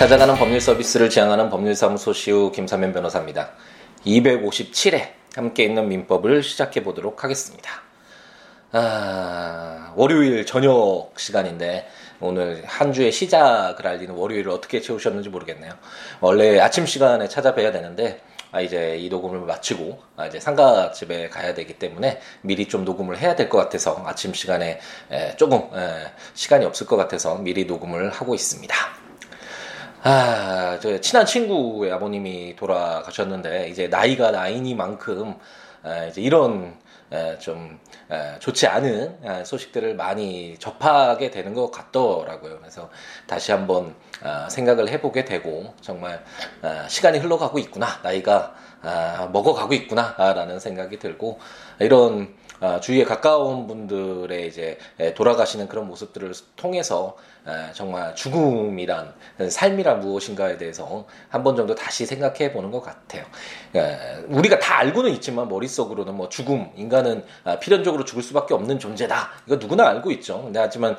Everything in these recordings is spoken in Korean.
찾아가는 법률 서비스를 지향하는 법률사무소 시우 김사면 변호사입니다. 257회 함께 있는 민법을 시작해 보도록 하겠습니다. 아, 월요일 저녁 시간인데 오늘 한 주의 시작을 알리는 월요일을 어떻게 채우셨는지 모르겠네요. 원래 아침 시간에 찾아뵈야 되는데 아, 이제 이 녹음을 마치고 아, 이제 상가 집에 가야 되기 때문에 미리 좀 녹음을 해야 될 것 같아서 아침 시간에 에, 조금 에, 시간이 없을 것 같아서 미리 녹음을 하고 있습니다. 아, 저 친한 친구의 아버님이 돌아가셨는데 이제 나이가 나이니만큼 에, 이제 이런 에, 좀 에, 좋지 않은 에, 소식들을 많이 접하게 되는 것 같더라고요. 그래서 다시 한번 아, 생각을 해보게 되고 정말 아, 시간이 흘러가고 있구나 나이가 아, 먹어가고 있구나라는 생각이 들고 이런 주위에 가까운 분들의 이제 돌아가시는 그런 모습들을 통해서 정말 죽음이란 삶이란 무엇인가에 대해서 한 번 정도 다시 생각해 보는 것 같아요. 우리가 다 알고는 있지만 머릿속으로는 뭐 죽음, 인간 은 필연적으로 죽을 수밖에 없는 존재다. 이거 누구나 알고 있죠. 근데 하지만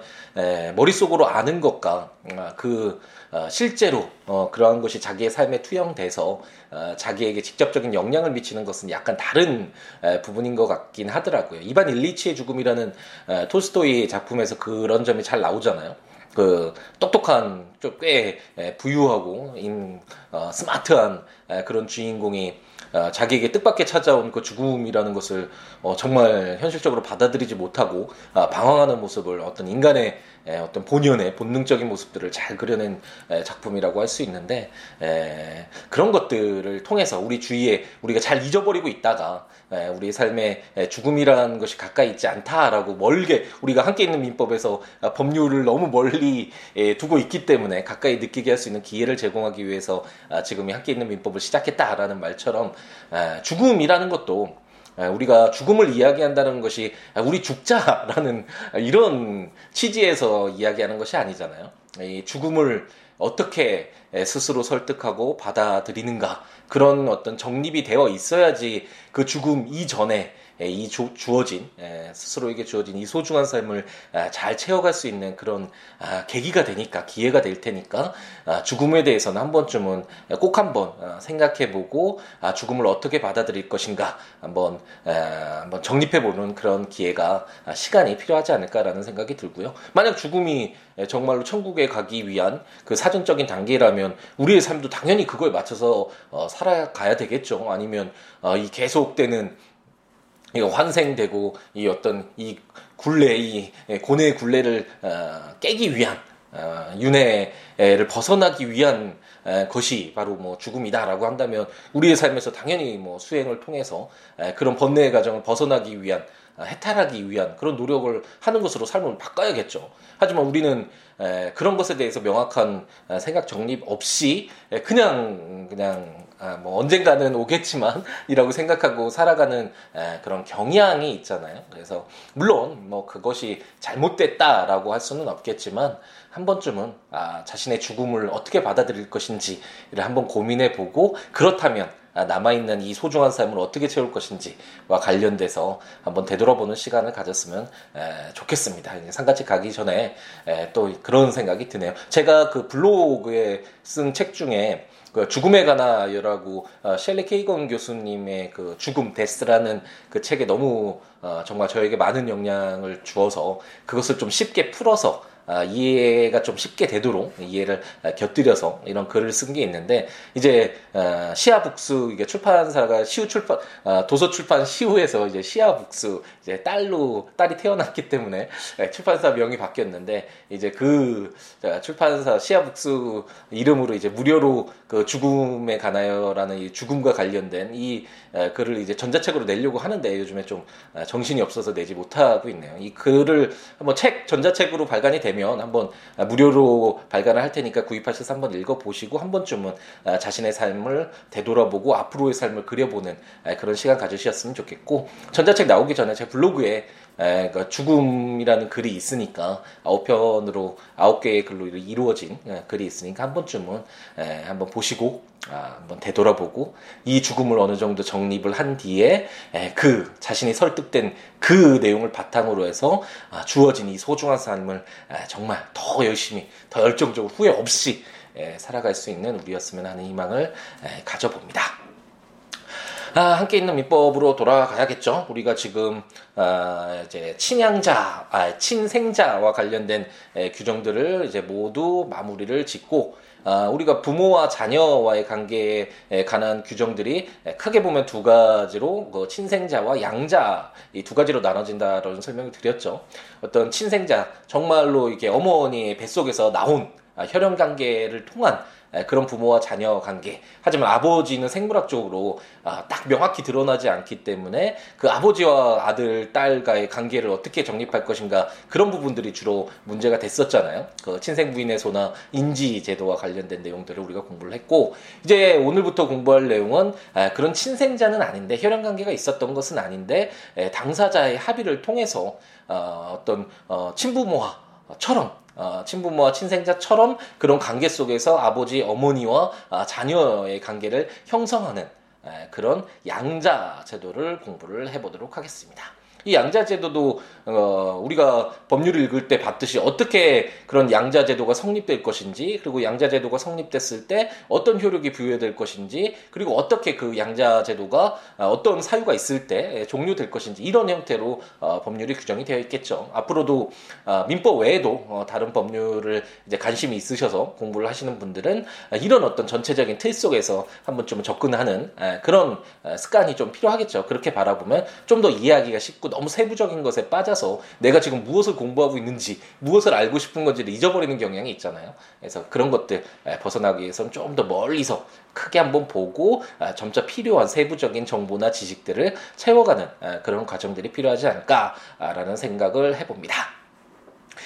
머릿속으로 아는 것과 그 어, 실제로 어, 그러한 것이 자기의 삶에 투영돼서 어, 자기에게 직접적인 영향을 미치는 것은 약간 다른 부분인 것 같긴 하더라고요. 이반 일리치의 죽음이라는 톨스토이 작품에서 그런 점이 잘 나오잖아요. 그 똑똑한 좀 꽤 부유하고 인, 어, 스마트한 그런 주인공이 어, 자기에게 뜻밖의 찾아온 그 죽음이라는 것을 어, 정말 현실적으로 받아들이지 못하고 어, 방황하는 모습을 어떤 인간의 에, 어떤 본연의 본능적인 모습들을 잘 그려낸 에, 작품이라고 할 수 있는데 에, 그런 것들을 통해서 우리 주위에 우리가 잘 잊어버리고 있다가 에, 우리 삶에 에, 죽음이라는 것이 가까이 있지 않다라고 멀게 우리가 함께 있는 민법에서 아, 법률을 너무 멀리 에, 두고 있기 때문에 가까이 느끼게 할 수 있는 기회를 제공하기 위해서 아, 지금 이 함께 있는 민법을 시작했다라는 말처럼 에, 죽음이라는 것도 우리가 죽음을 이야기한다는 것이 우리 죽자라는 이런 취지에서 이야기하는 것이 아니잖아요. 이 죽음을 어떻게 스스로 설득하고 받아들이는가 그런 어떤 정립이 되어 있어야지 그 죽음 이전에 예, 이 주, 어진 예, 스스로에게 주어진 이 소중한 삶을 아, 잘 채워갈 수 있는 그런 아, 계기가 되니까 기회가 될 테니까 아, 죽음에 대해서는 한 번쯤은 꼭 한번 생각해보고 죽음을 어떻게 받아들일 것인가 한번 한번 정립해보는 그런 기회가 시간이 필요하지 않을까라는 생각이 들고요. 만약 죽음이 정말로 천국에 가기 위한 그 사전적인 단계라면 우리의 삶도 당연히 그거에 맞춰서 어, 살아가야 되겠죠. 아니면 어, 이 계속되는 이 환생되고 이 어떤 이 굴레 이 고뇌의 굴레를 어, 깨기 위한 어, 윤회를 벗어나기 위한 것이 바로 뭐 죽음이다라고 한다면 우리의 삶에서 당연히 뭐 수행을 통해서 그런 번뇌의 과정을 벗어나기 위한 아, 해탈하기 위한 그런 노력을 하는 것으로 삶을 바꿔야겠죠. 하지만 우리는 그런 것에 대해서 명확한 아, 생각 정립 없이 그냥 그냥 아, 뭐 언젠가는 오겠지만 이라고 생각하고 살아가는 그런 경향이 있잖아요. 그래서 물론 뭐 그것이 잘못됐다라고 할 수는 없겠지만 한 번쯤은 자신의 죽음을 어떻게 받아들일 것인지를 한번 고민해 보고 그렇다면 아, 남아있는 이 소중한 삶을 어떻게 채울 것인지와 관련돼서 한번 되돌아보는 시간을 가졌으면 좋겠습니다. 상가집 가기 전에 또 그런 생각이 드네요. 제가 그 블로그에 쓴 책 중에 그 죽음에 관하여라고 어, 셸리 케이건 교수님의 그 죽음 데스라는 그 책에 너무 어, 정말 저에게 많은 영향을 주어서 그것을 좀 쉽게 풀어서 아, 이해가 좀 쉽게 되도록 이해를 곁들여서 이런 글을 쓴 게 있는데 이제 어, 시아북스 이게 출판사가 시우 출판 어, 도서 출판 시우에서 이제 시아북스 이제 딸로 딸이 태어났기 때문에 출판사 명이 바뀌었는데 이제 그 출판사 시아북스 이름으로 이제 무료로 그 죽음에 관하여라는 이 죽음과 관련된 이 글을 이제 전자책으로 내려고 하는데 요즘에 좀 정신이 없어서 내지 못하고 있네요. 이 글을 한번 책 전자책으로 발간이 되면 되면 한번 무료로 발간을 할 테니까 구입하셔서 한번 읽어보시고 한 번쯤은 아, 자신의 삶을 되돌아보고 앞으로의 삶을 그려보는 아, 그런 시간 가지셨으면 좋겠고 전자책 나오기 전에 제 블로그에 그 죽음이라는 글이 있으니까 아홉 편으로 아홉 개의 글로 이루어진 글이 있으니까 한 번쯤은 한번 보시고 아, 한번 되돌아보고 이 죽음을 어느 정도 정립을 한 뒤에 그 자신이 설득된 그 내용을 바탕으로 해서 아, 주어진 이 소중한 삶을 정말 더 열심히 더 열정적으로 후회 없이 살아갈 수 있는 우리였으면 하는 희망을 가져봅니다. 아, 함께 있는 민법으로 돌아가야겠죠. 우리가 지금 아, 이제 친양자, 아, 친생자와 관련된 에, 규정들을 이제 모두 마무리를 짓고 아, 우리가 부모와 자녀와의 관계에 관한 규정들이 크게 보면 두 가지로 그 친생자와 양자 이 두 가지로 나눠진다라는 설명을 드렸죠. 어떤 친생자 정말로 이게 어머니의 뱃속에서 나온 아, 혈연 관계를 통한 그런 부모와 자녀 관계. 하지만 아버지는 생물학적으로 아, 딱 명확히 드러나지 않기 때문에 그 아버지와 아들, 딸과의 관계를 어떻게 정립할 것인가 그런 부분들이 주로 문제가 됐었잖아요. 그 친생 부인의 소나 인지 제도와 관련된 내용들을 우리가 공부를 했고 이제 오늘부터 공부할 내용은 아, 그런 친생자는 아닌데 혈연 관계가 있었던 것은 아닌데 당사자의 합의를 통해서 어, 어떤 어, 친부모와 처럼 어, 친부모와 친생자처럼 그런 관계 속에서 아버지, 어머니와 아, 자녀의 관계를 형성하는 에, 그런 양자 제도를 공부를 해보도록 하겠습니다. 이 양자제도도 어, 우리가 법률을 읽을 때 봤듯이 어떻게 그런 양자제도가 성립될 것인지 그리고 양자제도가 성립됐을 때 어떤 효력이 부여될 것인지 그리고 어떻게 그 양자제도가 어, 어떤 사유가 있을 때 종료될 것인지 이런 형태로 어, 법률이 규정이 되어 있겠죠. 앞으로도 어, 민법 외에도 어, 다른 법률을 이제 관심이 있으셔서 공부를 하시는 분들은 이런 어떤 전체적인 틀 속에서 한번 좀 접근하는 그런 습관이 좀 필요하겠죠. 그렇게 바라보면 좀 더 이해하기가 쉽고 너무 세부적인 것에 빠져서 내가 지금 무엇을 공부하고 있는지 무엇을 알고 싶은 건지를 잊어버리는 경향이 있잖아요. 그래서 그런 것들 벗어나기 위해서는 좀 더 멀리서 크게 한번 보고 점차 필요한 세부적인 정보나 지식들을 채워가는 그런 과정들이 필요하지 않을까라는 생각을 해봅니다.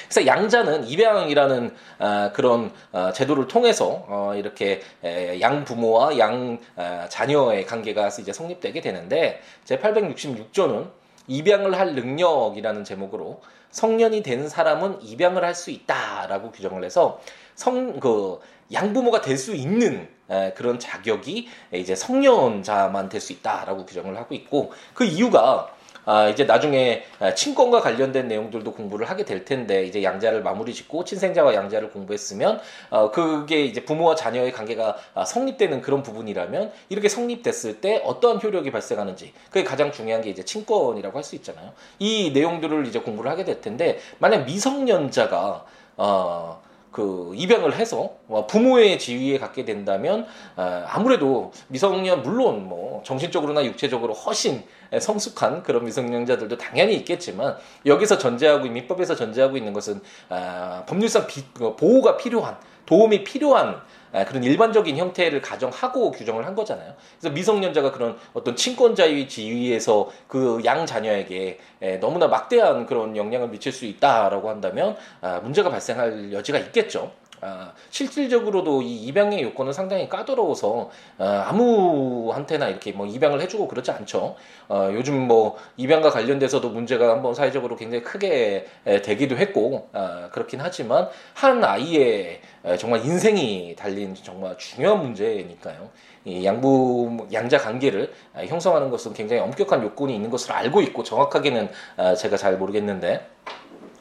그래서 양자는 입양이라는 어, 그런 어, 제도를 통해서 어, 이렇게 에, 양 부모와 양 어, 자녀의 관계가 이제 성립되게 되는데 제 866조는 입양을 할 능력이라는 제목으로 성년이 된 사람은 입양을 할 수 있다라고 규정을 해서 성 그 양부모가 될 수 있는 에, 그런 자격이 이제 성년자만 될 수 있다라고 규정을 하고 있고 그 이유가 아, 이제 나중에 아, 친권과 관련된 내용들도 공부를 하게 될 텐데 이제 양자를 마무리 짓고 친생자와 양자를 공부했으면 어, 그게 이제 부모와 자녀의 관계가 아, 성립되는 그런 부분이라면 이렇게 성립됐을 때 어떠한 효력이 발생하는지 그게 가장 중요한 게 이제 친권이라고 할 수 있잖아요. 이 내용들을 이제 공부를 하게 될 텐데 만약 미성년자가 어, 그 입양을 해서 뭐 부모의 지위에 갖게 된다면 아, 아무래도 미성년 물론 뭐 정신적으로나 육체적으로 훨씬 성숙한 그런 미성년자들도 당연히 있겠지만 여기서 전제하고 민법에서 전제하고 있는 것은 아, 법률상 그 보호가 필요한 도움이 필요한 아, 그런 일반적인 형태를 가정하고 규정을 한 거잖아요. 그래서 미성년자가 그런 어떤 친권자의 지위에서 그 양 자녀에게 너무나 막대한 그런 영향을 미칠 수 있다라고 한다면 아, 문제가 발생할 여지가 있겠죠. 아, 실질적으로도 이 입양의 요건은 상당히 까다로워서 아, 아무한테나 이렇게 뭐 입양을 해주고 그렇지 않죠. 어, 요즘 뭐 입양과 관련돼서도 문제가 한번 사회적으로 굉장히 크게 에, 되기도 했고 아, 그렇긴 하지만 한 아이의 에, 정말 인생이 달린 정말 중요한 문제니까요. 이 양부 양자 관계를 아, 형성하는 것은 굉장히 엄격한 요건이 있는 것으로 알고 있고 정확하게는 아, 제가 잘 모르겠는데.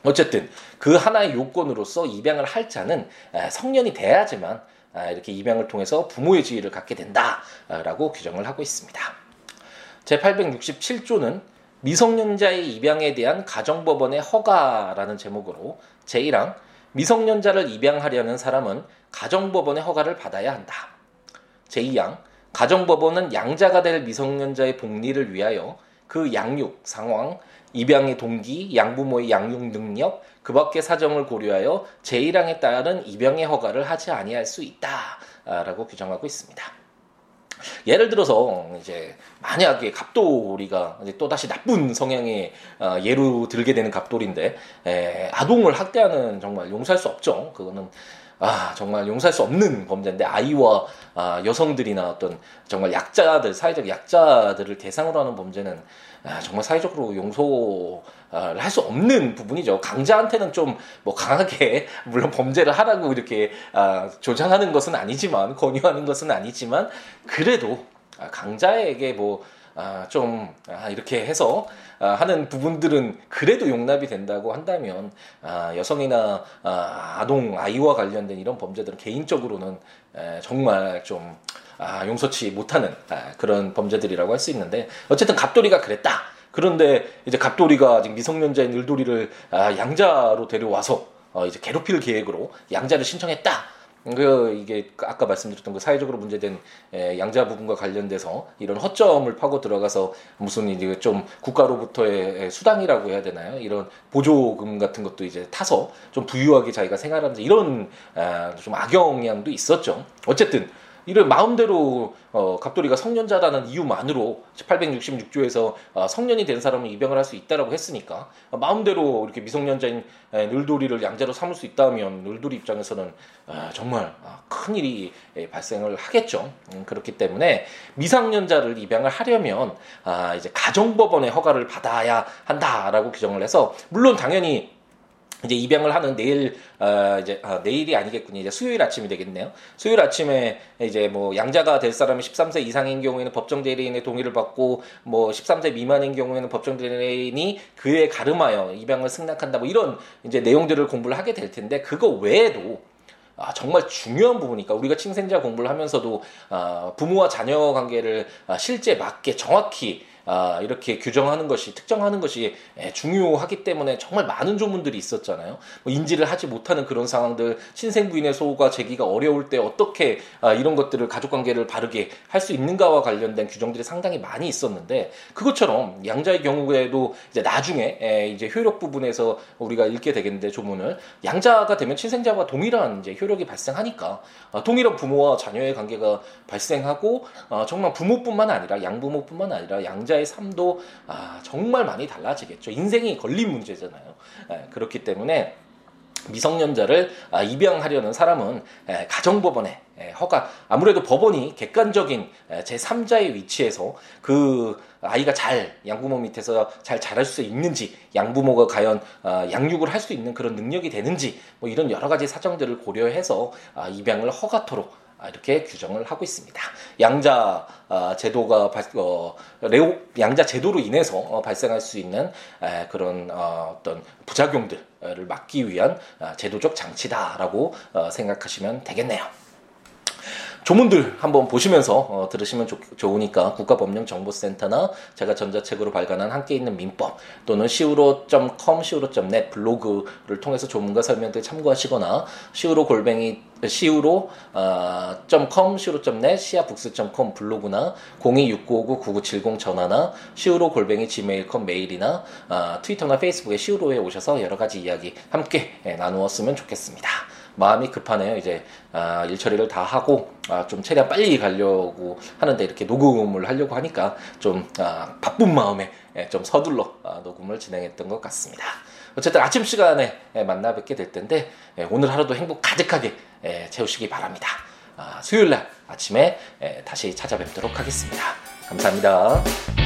어쨌든 그 하나의 요건으로서 입양을 할 자는 성년이 돼야지만 이렇게 입양을 통해서 부모의 지위를 갖게 된다라고 규정을 하고 있습니다. 제867조는 미성년자의 입양에 대한 가정법원의 허가라는 제목으로 제1항 미성년자를 입양하려는 사람은 가정법원의 허가를 받아야 한다. 제2항 가정법원은 양자가 될 미성년자의 복리를 위하여 그 양육, 상황, 입양의 동기, 양부모의 양육 능력, 그 밖의 사정을 고려하여 제1항에 따른 입양의 허가를 하지 아니할 수 있다라고 규정하고 있습니다. 예를 들어서 이제 만약에 갑돌이가 또 다시 나쁜 성향의 어, 예로 들게 되는 갑돌인데 아동을 학대하는 정말 용서할 수 없죠. 그거는 아 정말 용서할 수 없는 범죄인데 아이와 아, 여성들이나 어떤 정말 약자들 사회적 약자들을 대상으로 하는 범죄는 아, 정말 사회적으로 용서를 할 수 없는 부분이죠. 강자한테는 좀 뭐 강하게 물론 범죄를 하라고 이렇게 아, 조장하는 것은 아니지만 권유하는 것은 아니지만 그래도 강자에게 뭐 아, 좀 아, 이렇게 해서 아, 하는 부분들은 그래도 용납이 된다고 한다면 아, 여성이나 아, 아동 아이와 관련된 이런 범죄들은 개인적으로는 에, 정말 좀 아, 용서치 못하는 아, 그런 범죄들이라고 할 수 있는데 어쨌든 갑돌이가 그랬다. 그런데 이제 갑돌이가 지금 미성년자인 을돌이를 아, 양자로 데려와서 어, 이제 괴롭힐 계획으로 양자를 신청했다. 그 이게 아까 말씀드렸던 그 사회적으로 문제된 에, 양자 부분과 관련돼서 이런 허점을 파고 들어가서 무슨 이제 좀 국가로부터의 수당이라고 해야 되나요? 이런 보조금 같은 것도 이제 타서 좀 부유하게 자기가 생활하면서 이런 아, 좀 악영향도 있었죠. 어쨌든 이를 마음대로 어, 갑돌이가 성년자라는 이유만으로 866조에서 어, 성년이 된 사람은 입양을 할 수 있다라고 했으니까 어, 마음대로 이렇게 미성년자인 에, 늘돌이를 양자로 삼을 수 있다면 늘돌이 입장에서는 아, 정말 아, 큰 일이 에, 발생을 하겠죠. 음, 그렇기 때문에 미성년자를 입양을 하려면 아, 이제 가정법원의 허가를 받아야 한다라고 규정을 해서 물론 당연히 이제 입양을 하는 내일 어, 이제 아, 내일이 아니겠군요. 이제 수요일 아침이 되겠네요. 수요일 아침에 이제 뭐 양자가 될 사람이 13세 이상인 경우에는 법정 대리인의 동의를 받고 뭐 13세 미만인 경우에는 법정 대리인이 그에 가름하여 입양을 승낙한다. 뭐 이런 이제 내용들을 공부를 하게 될 텐데 그거 외에도 아, 정말 중요한 부분이니까 우리가 친생자 공부를 하면서도 아, 부모와 자녀 관계를 아, 실제 맞게 정확히 아, 이렇게 규정하는 것이 특정하는 것이 예, 중요하기 때문에 정말 많은 조문들이 있었잖아요. 뭐 인지를 하지 못하는 그런 상황들, 신생 부인의 소가 제기가 어려울 때 어떻게 아, 이런 것들을 가족 관계를 바르게 할 수 있는가와 관련된 규정들이 상당히 많이 있었는데 그것처럼 양자의 경우에도 이제 나중에 예, 이제 효력 부분에서 우리가 읽게 되겠는데 조문을 양자가 되면 친생자와 동일한 이제 효력이 발생하니까 아, 동일한 부모와 자녀의 관계가 발생하고 아, 정말 부모뿐만 아니라 양부모뿐만 아니라 양자 자의 삶도 아, 정말 많이 달라지겠죠. 인생이 걸린 문제잖아요. 에, 그렇기 때문에 미성년자를 아, 입양하려는 사람은 에, 가정법원에 에, 허가 아무래도 법원이 객관적인 제3자의 위치에서 그 아이가 잘 양부모 밑에서 잘 자랄 수 있는지 양부모가 과연 아, 양육을 할 수 있는 그런 능력이 되는지 뭐 이런 여러 가지 사정들을 고려해서 아, 입양을 허가토록 아, 이렇게 규정을 하고 있습니다. 양자 아, 제도가 어, 레오 양자 제도로 인해서 어, 발생할 수 있는 그런 어, 어떤 부작용들을 막기 위한 아, 제도적 장치다라고 생각하시면 되겠네요. 조문들 한번 보시면서 어, 들으시면 좋, 으니까 국가법령정보센터나 제가 전자책으로 발간한 함께 있는 민법 또는 siwo.com, siwo.net 블로그를 통해서 조문과 설명들 참고하시거나 siwo 골뱅이 siwo 어, .com, siwo.net, siabooks.com 블로그나 026959-9970 전화나 siwo 골뱅이 gmail.com 메일이나 어, 트위터나 페이스북에 siwo에 오셔서 여러 가지 이야기 함께 예, 나누었으면 좋겠습니다. 마음이 급하네요. 이제 아, 일 처리를 다 하고 아, 좀 최대한 빨리 가려고 하는데 이렇게 녹음을 하려고 하니까 좀 아, 바쁜 마음에 예, 좀 서둘러 아, 녹음을 진행했던 것 같습니다. 어쨌든 아침 시간에 예, 만나 뵙게 될 텐데 예, 오늘 하루도 행복 가득하게 예, 채우시기 바랍니다. 아, 수요일 날 아침에 예, 다시 찾아뵙도록 하겠습니다. 감사합니다.